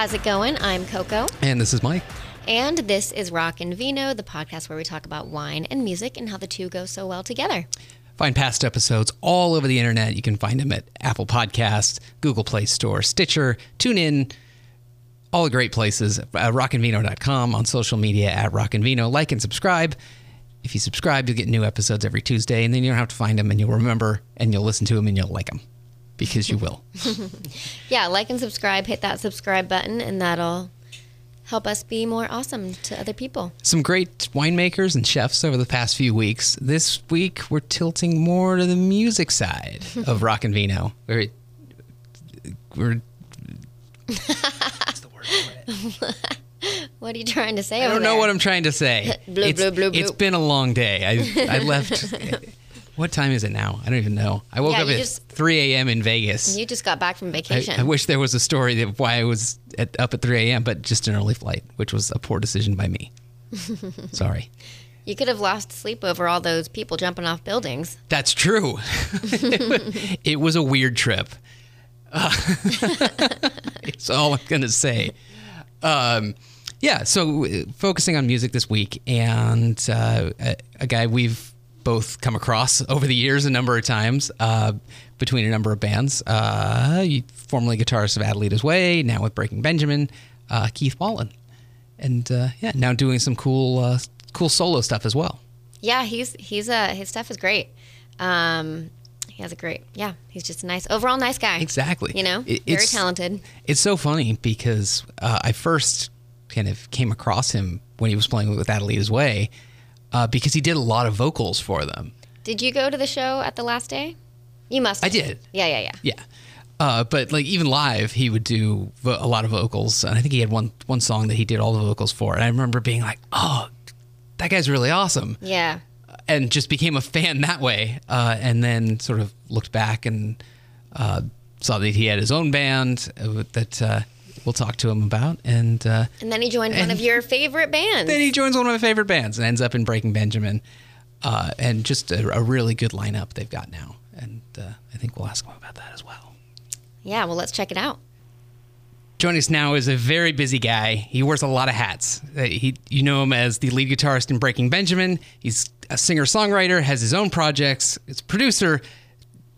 How's it going? I'm Coco. And this is Mike. And this is Rock and Vino, the podcast where we talk about wine and music and how the two go so well together. Find past episodes all over the internet. You can find them at Apple Podcasts, Google Play Store, Stitcher, TuneIn, all the great places. Uh, rockandvino.com on social media at rockandvino. Like and subscribe. If you subscribe, you'll get new episodes every Tuesday, and then you don't have to find them, and you'll remember, and you'll listen to them, and you'll like them because you will. yeah, like and subscribe. Hit that subscribe button, and that'll help us be more awesome to other people. Some great winemakers and chefs over the past few weeks. This week, we're tilting more to the music side of Rock and Vino. We're, we're what's the word for it? What are you trying to say? I don't know there? what I'm trying to say. Blue, it's, blue, blue, blue. it's been a long day. I, I left. What time is it now? I don't even know. I woke Yeah, up at just- 3 a.m. in Vegas. You just got back from vacation. I wish there was a story of why I was at, up at 3 a.m., but just an early flight, which was a poor decision by me. Sorry. you could have lost sleep over all those people jumping off buildings. That's true. it was a weird trip. Uh, it's all I'm going to say. Um, yeah, so uh, focusing on music this week, and uh, a, a guy we've both come across over the years a number of times uh, between a number of bands. Uh, formerly guitarist of Adelita's Way, now with Breaking Benjamin, uh, Keith Wallen. And uh, yeah, now doing some cool, uh, cool solo stuff as well. Yeah, he's he's uh his stuff is great. Um, he has a great yeah. He's just a nice overall nice guy. Exactly. You know, It- very talented. It's so funny because uh, I first kind of came across him when he was playing with Adelita's Way uh, because he did a lot of vocals for them. Did you go to the show at the last day? You must. I did. Yeah, yeah, yeah. Yeah. Uh, but like even live, he would do vo- a lot of vocals, and I think he had one one song that he did all the vocals for. And I remember being like, "Oh, that guy's really awesome," Yeah. and just became a fan that way. Uh, and then sort of looked back and uh, saw that he had his own band uh, that uh, we'll talk to him about, and uh, And then he joined one of your favorite bands. then he joins one of my favorite bands and ends up in Breaking Benjamin, uh, and just a, a really good lineup they've got now. And uh, I think we'll ask him about that as well. yeah, well, let's check it out. Joining us now is a very busy guy. He wears a lot of hats. Uh, he, you know him as the lead guitarist in Breaking Benjamin. He's a singer songwriter, has his own projects, is a producer,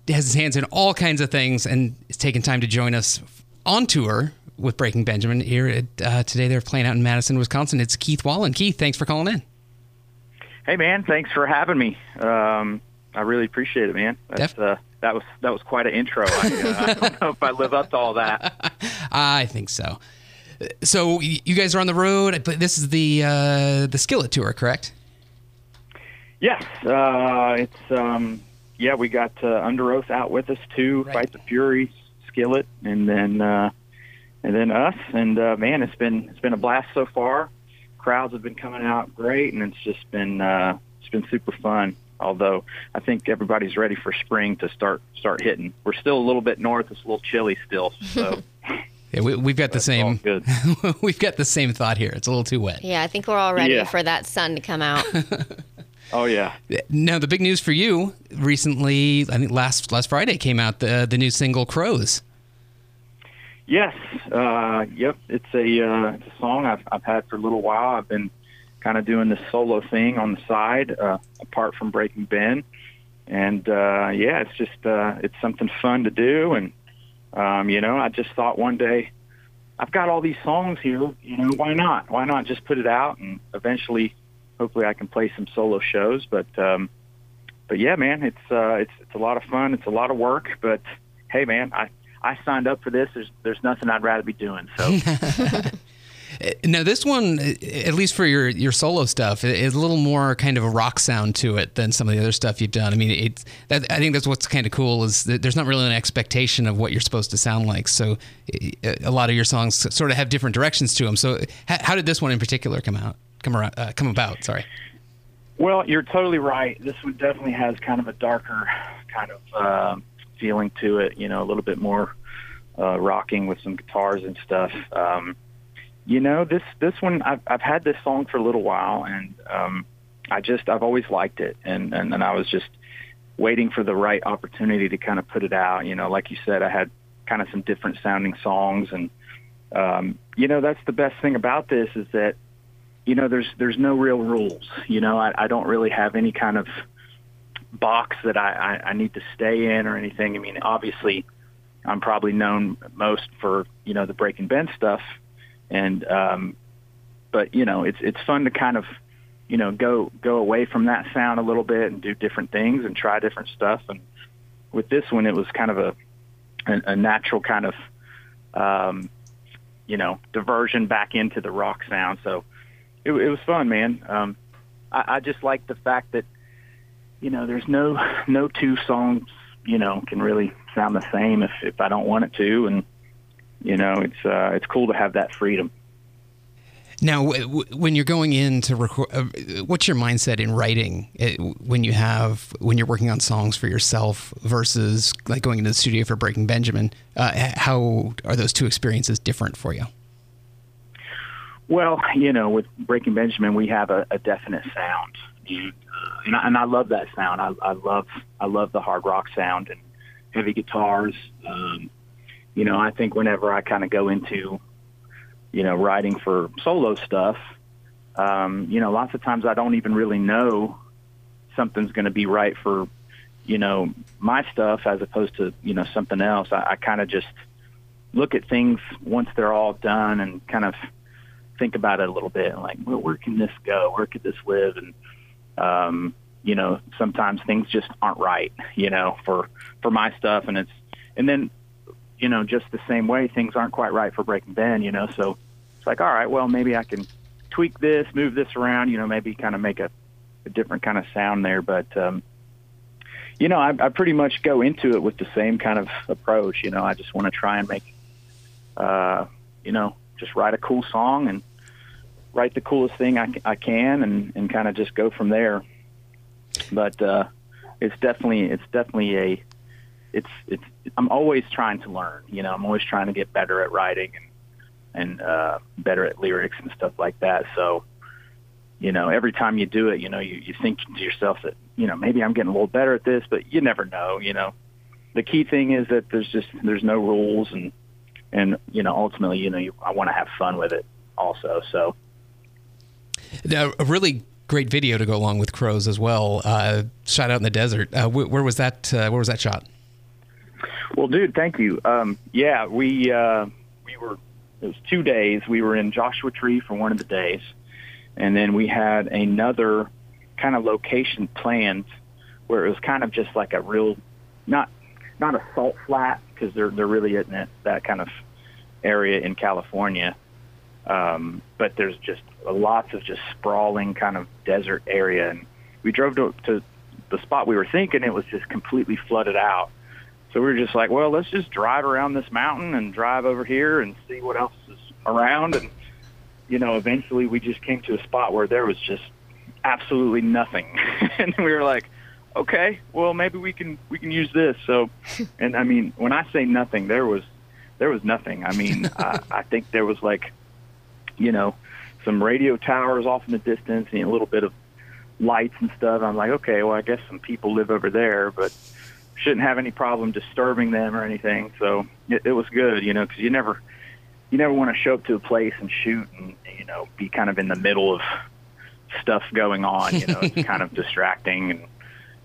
has his hands in all kinds of things, and is taking time to join us on tour with Breaking Benjamin. Here at, uh, today, they're playing out in Madison, Wisconsin. It's Keith Wallen. Keith, thanks for calling in. Hey man, thanks for having me. Um, I really appreciate it, man. That's, uh, that was that was quite an intro. I, uh, I don't know if I live up to all that. I think so. So you guys are on the road, but this is the uh, the Skillet tour, correct? Yes, uh, it's um, yeah. We got uh, Underoath out with us too. Right. Fight the Fury, Skillet, and then uh, and then us. And uh, man, it's been it's been a blast so far. Crowds have been coming out great, and it's just been uh, it's been super fun. Although I think everybody's ready for spring to start start hitting. We're still a little bit north. It's a little chilly still, so Yeah, we, we've got the That's all same. good. we've got the same thought here. It's a little too wet. Yeah, I think we're all ready Yeah. for that sun to come out. oh yeah. Now the big news for you recently, I think last last Friday came out the the new single "Crows." Yes. Uh, yep. It's a, uh, it's a song I've, I've had for a little while. I've been kind of doing this solo thing on the side, uh, apart from Breaking Ben. And, uh, yeah, it's just, uh, it's something fun to do. And, um, you know, I just thought one day, I've got all these songs here, you know, why not? Why not just put it out and eventually, hopefully I can play some solo shows. But, um, but yeah, man, it's, uh, it's, it's a lot of fun. It's a lot of work, but hey, man, I, I signed up for this. There's there's nothing I'd rather be doing. So Now this one, at least for your your solo stuff, is a little more kind of a rock sound to it than some of the other stuff you've done. I mean, it's that I think that's what's kind of cool is that there's not really an expectation of what you're supposed to sound like. So a lot of your songs sort of have different directions to them. So how, how did this one in particular come out? Come around? Uh, come about? Sorry. Well, you're totally right. This one definitely has kind of a darker kind of uh, feeling to it. You know, a little bit more uh, rocking with some guitars and stuff. Um, you know, this this one I've I've had this song for a little while, and um, I just I've always liked it, and and and I was just waiting for the right opportunity to kind of put it out. You know, like you said, I had kind of some different sounding songs, and um, you know, that's the best thing about this is that, you know, there's there's no real rules. You know, I, I don't really have any kind of box that I, I, I need to stay in or anything. I mean, obviously, I'm probably known most for you know the Breaking Ben stuff, and um, but you know, it's it's fun to kind of you know go go away from that sound a little bit and do different things and try different stuff. And with this one, it was kind of a a, a natural kind of um, you know diversion back into the rock sound. So it, it was fun, man. Um, I, I just like the fact that you know there's no no two songs you know can really sound the same if if I don't want it to, and you know it's uh, it's cool to have that freedom. Now, w- w- when you're going in to record, uh, what's your mindset in writing it, when you have when you're working on songs for yourself versus like going into the studio for Breaking Benjamin? Uh, how are those two experiences different for you? Well, you know, with Breaking Benjamin, we have a, a definite sound, and, uh, and, I, and I love that sound. I, I love I love the hard rock sound and heavy guitars. Um, you know, I think whenever I kind of go into, you know, writing for solo stuff, um, you know, lots of times I don't even really know something's going to be right for, you know, my stuff as opposed to, you know, something else. I, I kind of just look at things once they're all done and kind of think about it a little bit and like, well, where can this go? Where could this live? And, um, you know, sometimes things just aren't right, you know, for, for my stuff. And it's, and then, you know, just the same way things aren't quite right for Breaking Ben, you know, so it's like, all right, well, maybe I can tweak this, move this around, you know, maybe kind of make a, a different kind of sound there. But, um, you know, I, I pretty much go into it with the same kind of approach. You know, I just want to try and make, uh, you know, just write a cool song and write the coolest thing I, I can and, and kind of just go from there. But uh, it's definitely it's definitely a it's it's I'm always trying to learn. You know, I'm always trying to get better at writing and and uh, better at lyrics and stuff like that. So, you know, every time you do it, you know, you, you think to yourself that you know maybe I'm getting a little better at this, but you never know. You know, the key thing is that there's just there's no rules and and you know ultimately you know you, I want to have fun with it also. So Now, a really great video to go along with Crows as well. Uh, shot out in the desert. Uh, wh- where was that? Uh, where was that shot? Well, dude, thank you. Um, yeah, we uh, we were it was two days. We were in Joshua Tree for one of the days, and then we had another kind of location planned where it was kind of just like a real not not a salt flat because there there really isn't that, that kind of area in California. Um, but there's just lots of just sprawling kind of desert area, and we drove to, to the spot we were thinking it was just completely flooded out. So we were just like, well, let's just drive around this mountain and drive over here and see what else is around. And, you know, eventually we just came to a spot where there was just absolutely nothing. and we were like, okay, well, maybe we can, we can use this. So, and I mean, when I say nothing, there was, there was nothing. I mean, I, I think there was like, you know, some radio towers off in the distance and a little bit of lights and stuff. I'm like, okay, well, I guess some people live over there, but shouldn't have any problem disturbing them or anything. So it, it was good, you know, because you never, you never want to show up to a place and shoot and you know be kind of in the middle of stuff going on. You know, it's kind of distracting and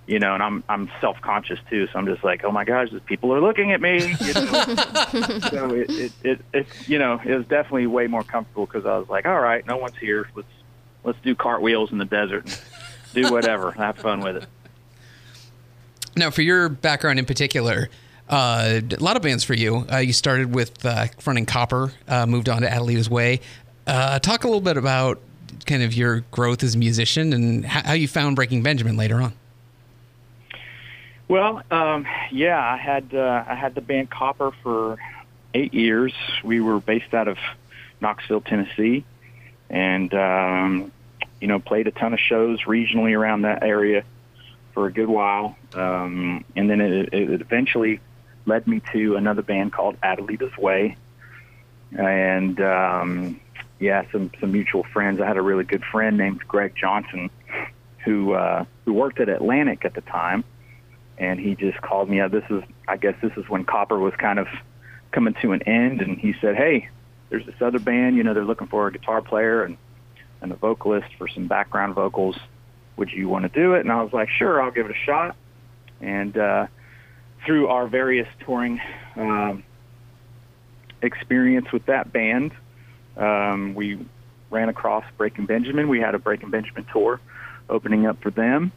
you know, and I'm I'm self conscious too, so I'm just like, oh my gosh, these people are looking at me. You know? so it, it it it you know it was definitely way more comfortable because I was like, all right, no one's here. Let's let's do cartwheels in the desert, and do whatever, have fun with it. Now, for your background in particular, uh, a lot of bands for you. Uh, you started with uh, fronting Copper, uh, moved on to Adelita's Way. Uh, talk a little bit about kind of your growth as a musician and how, how you found Breaking Benjamin later on. Well, um, yeah, I had uh, I had the band Copper for eight years. We were based out of Knoxville, Tennessee, and um, you know played a ton of shows regionally around that area for a good while, um, and then it, it eventually led me to another band called Adelita's Way, and um, yeah, some some mutual friends. I had a really good friend named Greg Johnson, who uh, who worked at Atlantic at the time, and he just called me up. This is, I guess, this is when Copper was kind of coming to an end, and he said, "Hey, there's this other band, you know, they're looking for a guitar player and and a vocalist for some background vocals. Would you want to do it? And I was like, sure, I'll give it a shot. And uh, through our various touring um, experience with that band, um, we ran across Breaking Benjamin. We had a Breaking Benjamin tour opening up for them.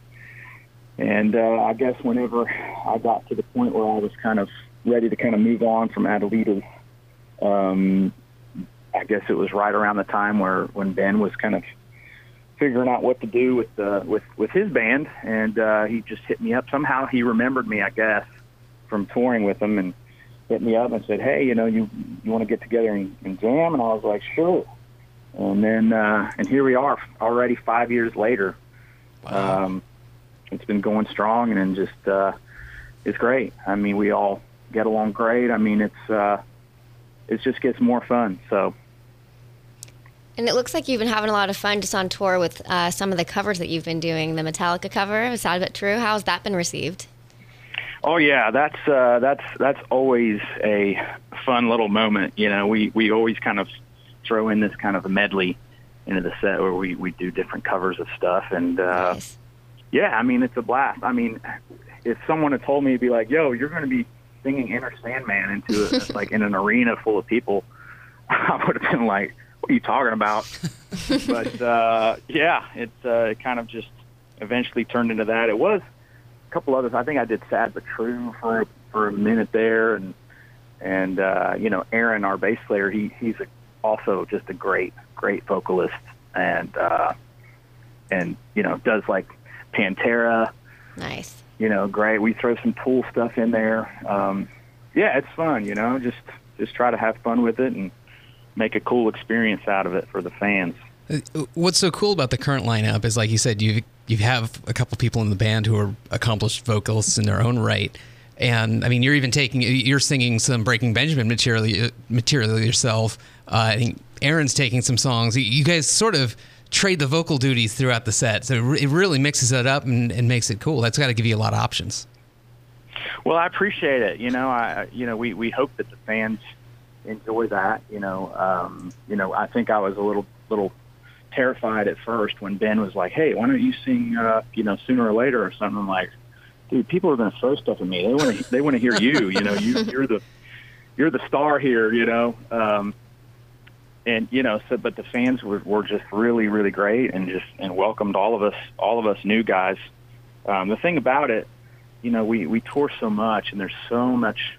And uh, I guess whenever I got to the point where I was kind of ready to kind of move on from Adelitas, um, I guess it was right around the time where when Ben was kind of figuring out what to do with uh, with with his band, and uh, he just hit me up. Somehow he remembered me, I guess, from touring with him, and hit me up and said, "Hey, you know, you you want to get together and, and jam?" And I was like, "Sure." And then uh, and here we are, already five years later. Wow. Um, it's been going strong, and just uh, it's great. I mean, we all get along great. I mean, it's uh, it just gets more fun. So And it looks like you've been having a lot of fun just on tour with uh, some of the covers that you've been doing. The Metallica cover, is that a bit true? How's that been received? Oh yeah, that's uh, that's that's always a fun little moment. You know, we we always kind of throw in this kind of a medley into the set where we we do different covers of stuff, and uh, nice. Yeah, I mean it's a blast. I mean, if someone had told me be like, "Yo, you're going to be singing Enter Sandman into a, like in an arena full of people," I would have been like, "What are you talking about?" but uh, yeah, it uh, it kind of just eventually turned into that. It was a couple others. I think I did "Sad but True" for for a minute there, and and uh, you know Aaron, our bass player, he he's a, also just a great great vocalist, and uh, and you know does like Pantera Nice. you know, great. We throw some Tool stuff in there. Um, yeah, it's fun. You know, just just try to have fun with it and make a cool experience out of it for the fans. Uh, What's so cool about the current lineup is, like you said, you you have a couple people in the band who are accomplished vocalists in their own right, and I mean, you're even taking you're singing some Breaking Benjamin material material yourself. Uh, I think Aaron's taking some songs. You- You guys sort of trade the vocal duties throughout the set, so it really mixes it up and, and makes it cool. That's got to give you a lot of options. Well, I appreciate it. You know, I you know we we hope that the fans enjoy that. You know, um, you know, I think I was a little little terrified at first when Ben was like, "Hey, why don't you sing? Uh, you know, sooner or later or something." I'm like, dude, people are going to throw stuff at me. They want to they want to hear you. You know, you you're the you're the star here. You know. Um, and you know, so but the fans were, were just really, really great, and just and welcomed all of us, all of us new guys. Um, the thing about it, you know, we we tour so much, and there's so much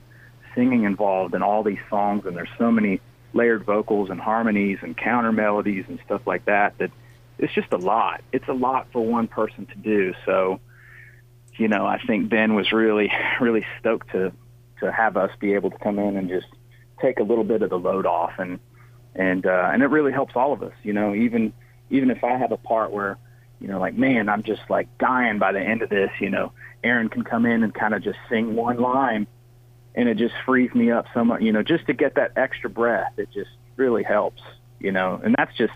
singing involved in all these songs, and there's so many layered vocals and harmonies and counter melodies and stuff like that. That it's just a lot. It's a lot for one person to do. So, you know, I think Ben was really, really stoked to to have us be able to come in and just take a little bit of the load off and and uh, and it really helps all of us. You know, even even if I have a part where, you know, like man, I'm just like dying by the end of this. You know, Aaron can come in and kind of just sing one line, and it just frees me up so much. You know, just to get that extra breath, it just really helps. You know, and that's just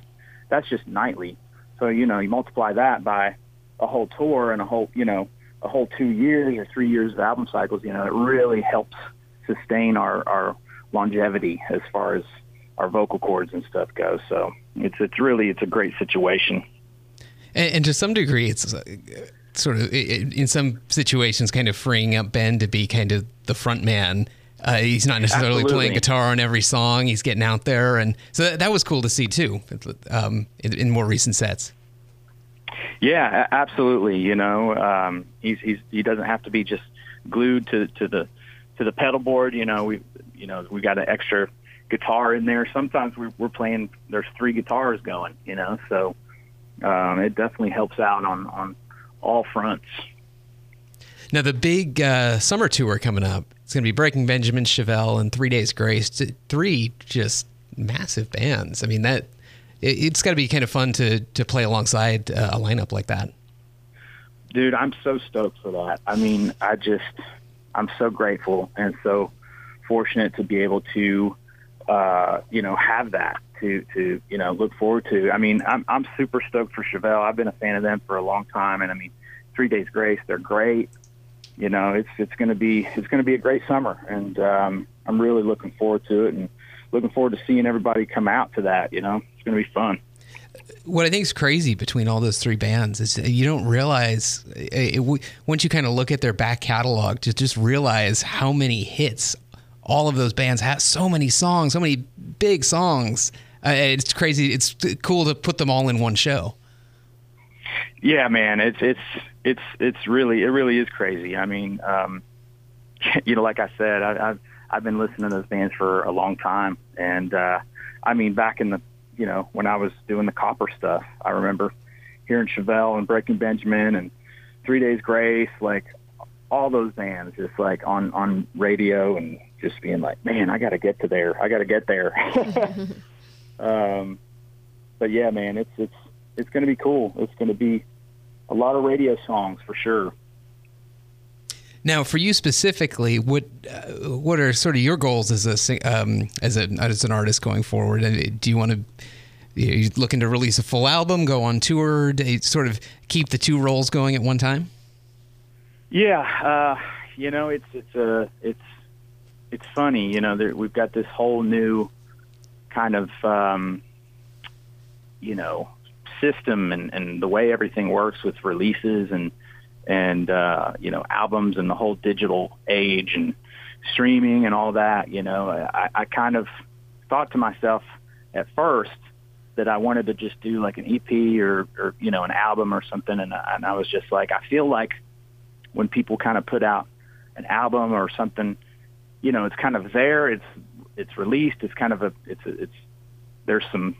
that's just nightly. So you know, you multiply that by a whole tour and a whole you know a whole two years or three years of album cycles. You know, it really helps sustain our our longevity as far as our vocal cords and stuff go. So it's it's really it's a great situation. And, and to some degree, it's uh, sort of in some situations kind of freeing up Ben to be kind of the front man. Uh, he's not necessarily Absolutely. playing guitar on every song. He's getting out there, and so that, that was cool to see too. Um, in, in more recent sets. Yeah, absolutely. You know, um, he's he's he doesn't have to be just glued to to the to the pedal board. You know, we you know we got an extra guitar in there. Sometimes we, we're playing. There's three guitars going. You know, so um, it definitely helps out on on all fronts. Now the big uh, summer tour coming up. It's going to be Breaking Benjamin, Chevelle, and Three Days Grace. Three just massive bands. I mean that it, it's got to be kind of fun to to play alongside uh, a lineup like that. dude, I'm so stoked for that. I mean, I just, I'm so grateful and so fortunate to be able to, uh, you know, have that to, to, you know, look forward to. I mean, I'm, I'm super stoked for Chevelle. I've been a fan of them for a long time. And I mean, Three Days Grace, they're great. You know, it's, it's going to be, it's going to be a great summer. And, um, I'm really looking forward to it. And looking forward to seeing everybody come out to that. You know, it's going to be fun. What I think is crazy between all those three bands is you don't realize it, it, once you kind of look at their back catalog to just realize how many hits all of those bands have. So many songs, so many big songs. Uh, it's crazy. It's cool to put them all in one show. Yeah, man, it's it's it's it's really it really is crazy. I mean, um, you know, like I said, I, I've I've been listening to those bands for a long time, and uh, I mean, back in the you know when I was doing the copper stuff, I remember hearing Chevelle and Breaking Benjamin and Three Days Grace, like all those bands, just like on on radio and just being like, man, I got to get to there. I got to get there. um, but yeah, man, it's it's it's going to be cool. It's going to be a lot of radio songs for sure. Now, for you specifically, what uh, what are sort of your goals as a um, as a as an artist going forward? And Do you want to you looking to release a full album, go on tour, sort of keep the two roles going at one time? Yeah, uh, you know, it's it's a uh, it's it's funny. You know, there, we've got this whole new kind of um, you know system and, and the way everything works with releases and and uh, you know albums and the whole digital age and streaming and all that. You know, I, I kind of thought to myself at first that I wanted to just do like an EP or, or you know an album or something, and, and I was just like, I feel like when people kind of put out an album or something, you know, it's kind of there, it's it's released, it's kind of a it's a, it's there's some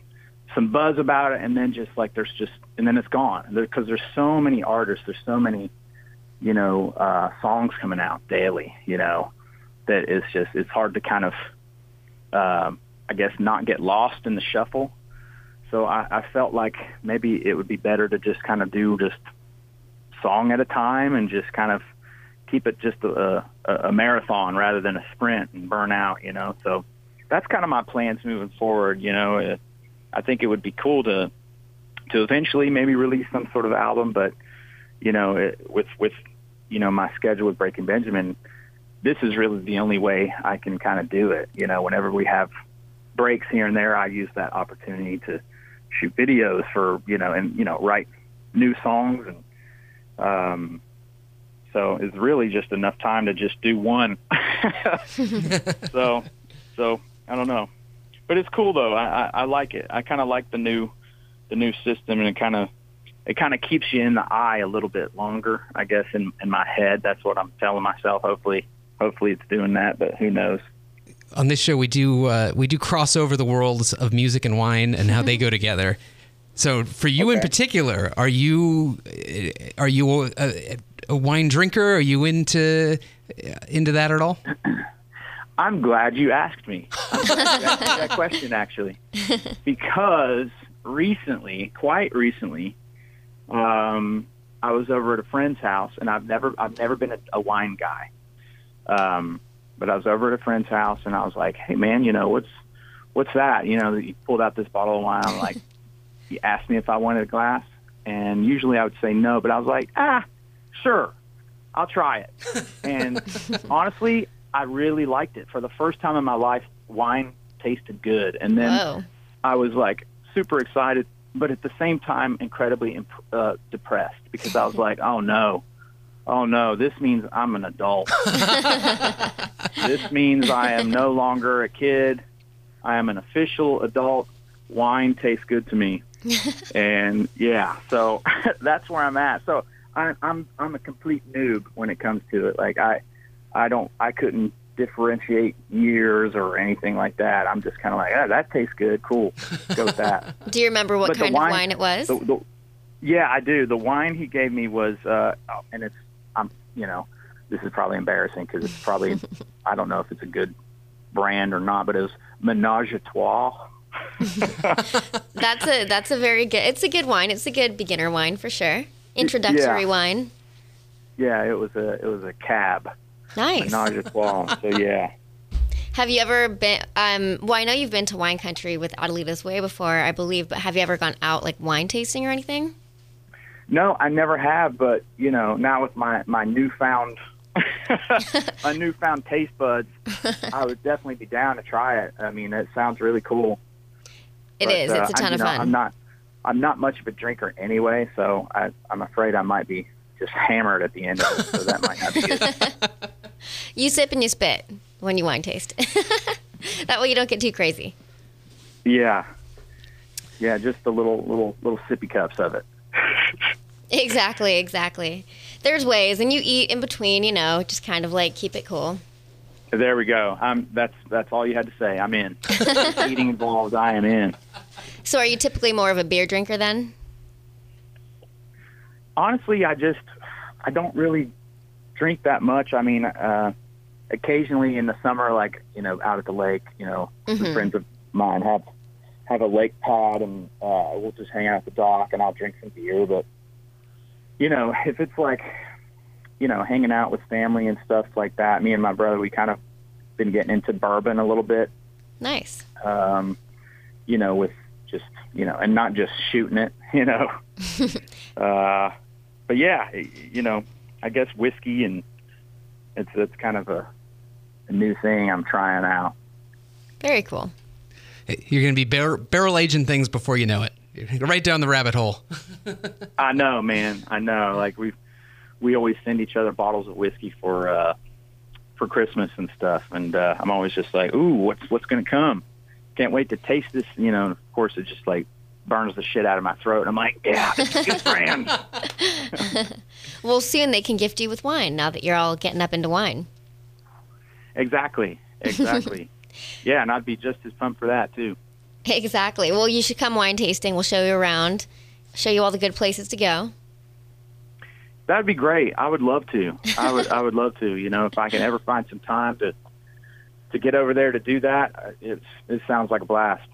some buzz about it, and then just like there's just and then it's gone because there, there's so many artists, there's so many you know uh, songs coming out daily, you know, that it's just it's hard to kind of uh, I guess not get lost in the shuffle. So I, I felt like maybe it would be better to just kind of do just song at a time and just kind of keep it just a, a, a marathon rather than a sprint and burn out, you know. So that's kind of my plans moving forward. You know, uh, I think it would be cool to to eventually maybe release some sort of album, but you know, it, with with you know my schedule with Breaking Benjamin, this is really the only way I can kind of do it. You know, whenever we have breaks here and there, I use that opportunity to shoot videos for you know and you know write new songs and um so it's really just enough time to just do one so so I don't know, but it's cool though. I I, I like it. I kind of like the new the new system, and it kind of it kind of keeps you in the eye a little bit longer. I guess in in my head, that's what I'm telling myself. Hopefully, hopefully it's doing that, but who knows? On this show, we do uh, we do cross over the worlds of music and wine and how they go together. So, for you okay. in particular, are you are you a, a, wine drinker? Are you into into that at all? I'm glad you asked me that, that question actually, because recently, quite recently, um, I was over at a friend's house, and I've never I've never been a, a wine guy, um, but I was over at a friend's house, and I was like, "Hey, man, you know what's what's that?" You know, he pulled out this bottle of wine. I'm like, he asked me if I wanted a glass, and usually I would say no, but I was like, "Ah, sure." I'll try it. And honestly, I really liked it. For the first time in my life, wine tasted good, and then Whoa. I was like super excited, but at the same time incredibly imp- uh, depressed because I was like, oh no, oh no, this means I'm an adult. this means I am no longer a kid. I am an official adult. Wine tastes good to me, and yeah, so that's where I'm at. So I, I'm I'm a complete noob when it comes to it. Like I I don't, I couldn't differentiate years or anything like that. I'm just kind of like, oh, that tastes good. Cool. Go with that. do you remember what but kind wine, of wine it was? The, the, yeah, I do. The wine he gave me was, uh, oh, and it's, I'm, you know, this is probably embarrassing because it's probably, I don't know if it's a good brand or not, but it was Menage a Trois. that's a that's a very good. It's a good wine. It's a good beginner wine for sure. Introductory yeah. wine. Yeah, it was a it was a cab. Nice. A so yeah. Have you ever been? Um, well, I know you've been to wine country with Adelita's Way before, I believe, but have you ever gone out like wine tasting or anything? No, I never have. But you know, now with my my newfound a newfound taste buds, I would definitely be down to try it. I mean, it sounds really cool. It But, is. uh, It's a ton I, of know, fun. I'm not. I'm not much of a drinker anyway, so I, I'm afraid I might be just hammered at the end of it. So that might not be good. You sip and you spit when you wine taste. that way you don't get too crazy. Yeah, yeah, just the little little little sippy cups of it. Exactly, exactly. There's ways, and you eat in between, you know, just kind of like keep it cool. There we go. I'm. That's that's all you had to say. I'm in. Eating involved. I am in. So, are you typically more of a beer drinker then? honestly, I just I don't really drink that much. I mean, uh, occasionally in the summer, like you know, out at the lake, you know, some Mhm. friends of mine have have a lake pad, and uh, we'll just hang out at the dock, and I'll drink some beer. But you know, if it's like you know, hanging out with family and stuff like that, me and my brother, we kind of been getting into bourbon a little bit. Nice. Um, you know, with just you know, and not just shooting it, you know. uh, but yeah, you know, I guess whiskey and it's it's kind of a, a new thing I'm trying out. Very cool. You're going to be bar- barrel aging things before you know it. You're right down the rabbit hole. I know, man. I know. Like we we always send each other bottles of whiskey for uh, for Christmas and stuff, and uh, I'm always just like, ooh, what's what's gonna come? Can't wait to taste this. You know, and of course, it just like burns the shit out of my throat. And I'm like, yeah, good brand. Well, soon they can gift you with wine now that you're all getting up into wine. Exactly. Exactly. yeah, and I'd be just as pumped for that too. Exactly. Well, you should come wine tasting. We'll show you around, show you all the good places to go. That'd be great. I would love to. I would. I would love to. You know, if I can ever find some time to to get over there to do that, uh, it's it sounds like a blast.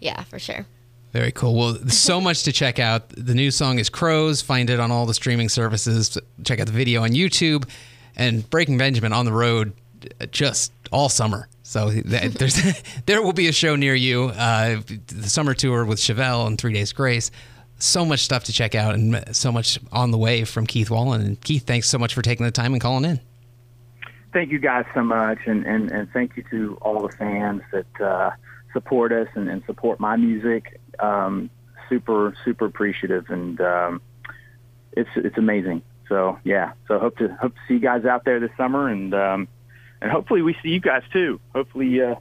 Yeah, for sure. Very cool. Well, so much to check out. The new song is Crows. Find it on all the streaming services. Check out the video on YouTube. And Breaking Benjamin on the road uh, just all summer. So there's there will be a show near you. Uh, the summer tour with Chevelle and Three Days Grace. So much stuff to check out and so much on the way from Keith Wallen. And Keith, thanks so much for taking the time and calling in. Thank you guys so much, and and, and thank you to all the fans that uh, support us and, and support my music. Um, super super appreciative, and um, it's it's amazing. So yeah, so hope to hope to see you guys out there this summer, and um, and hopefully we see you guys too. Hopefully uh,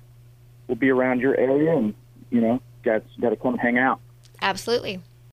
we'll be around your area, and you know, guys got to come hang out. Absolutely.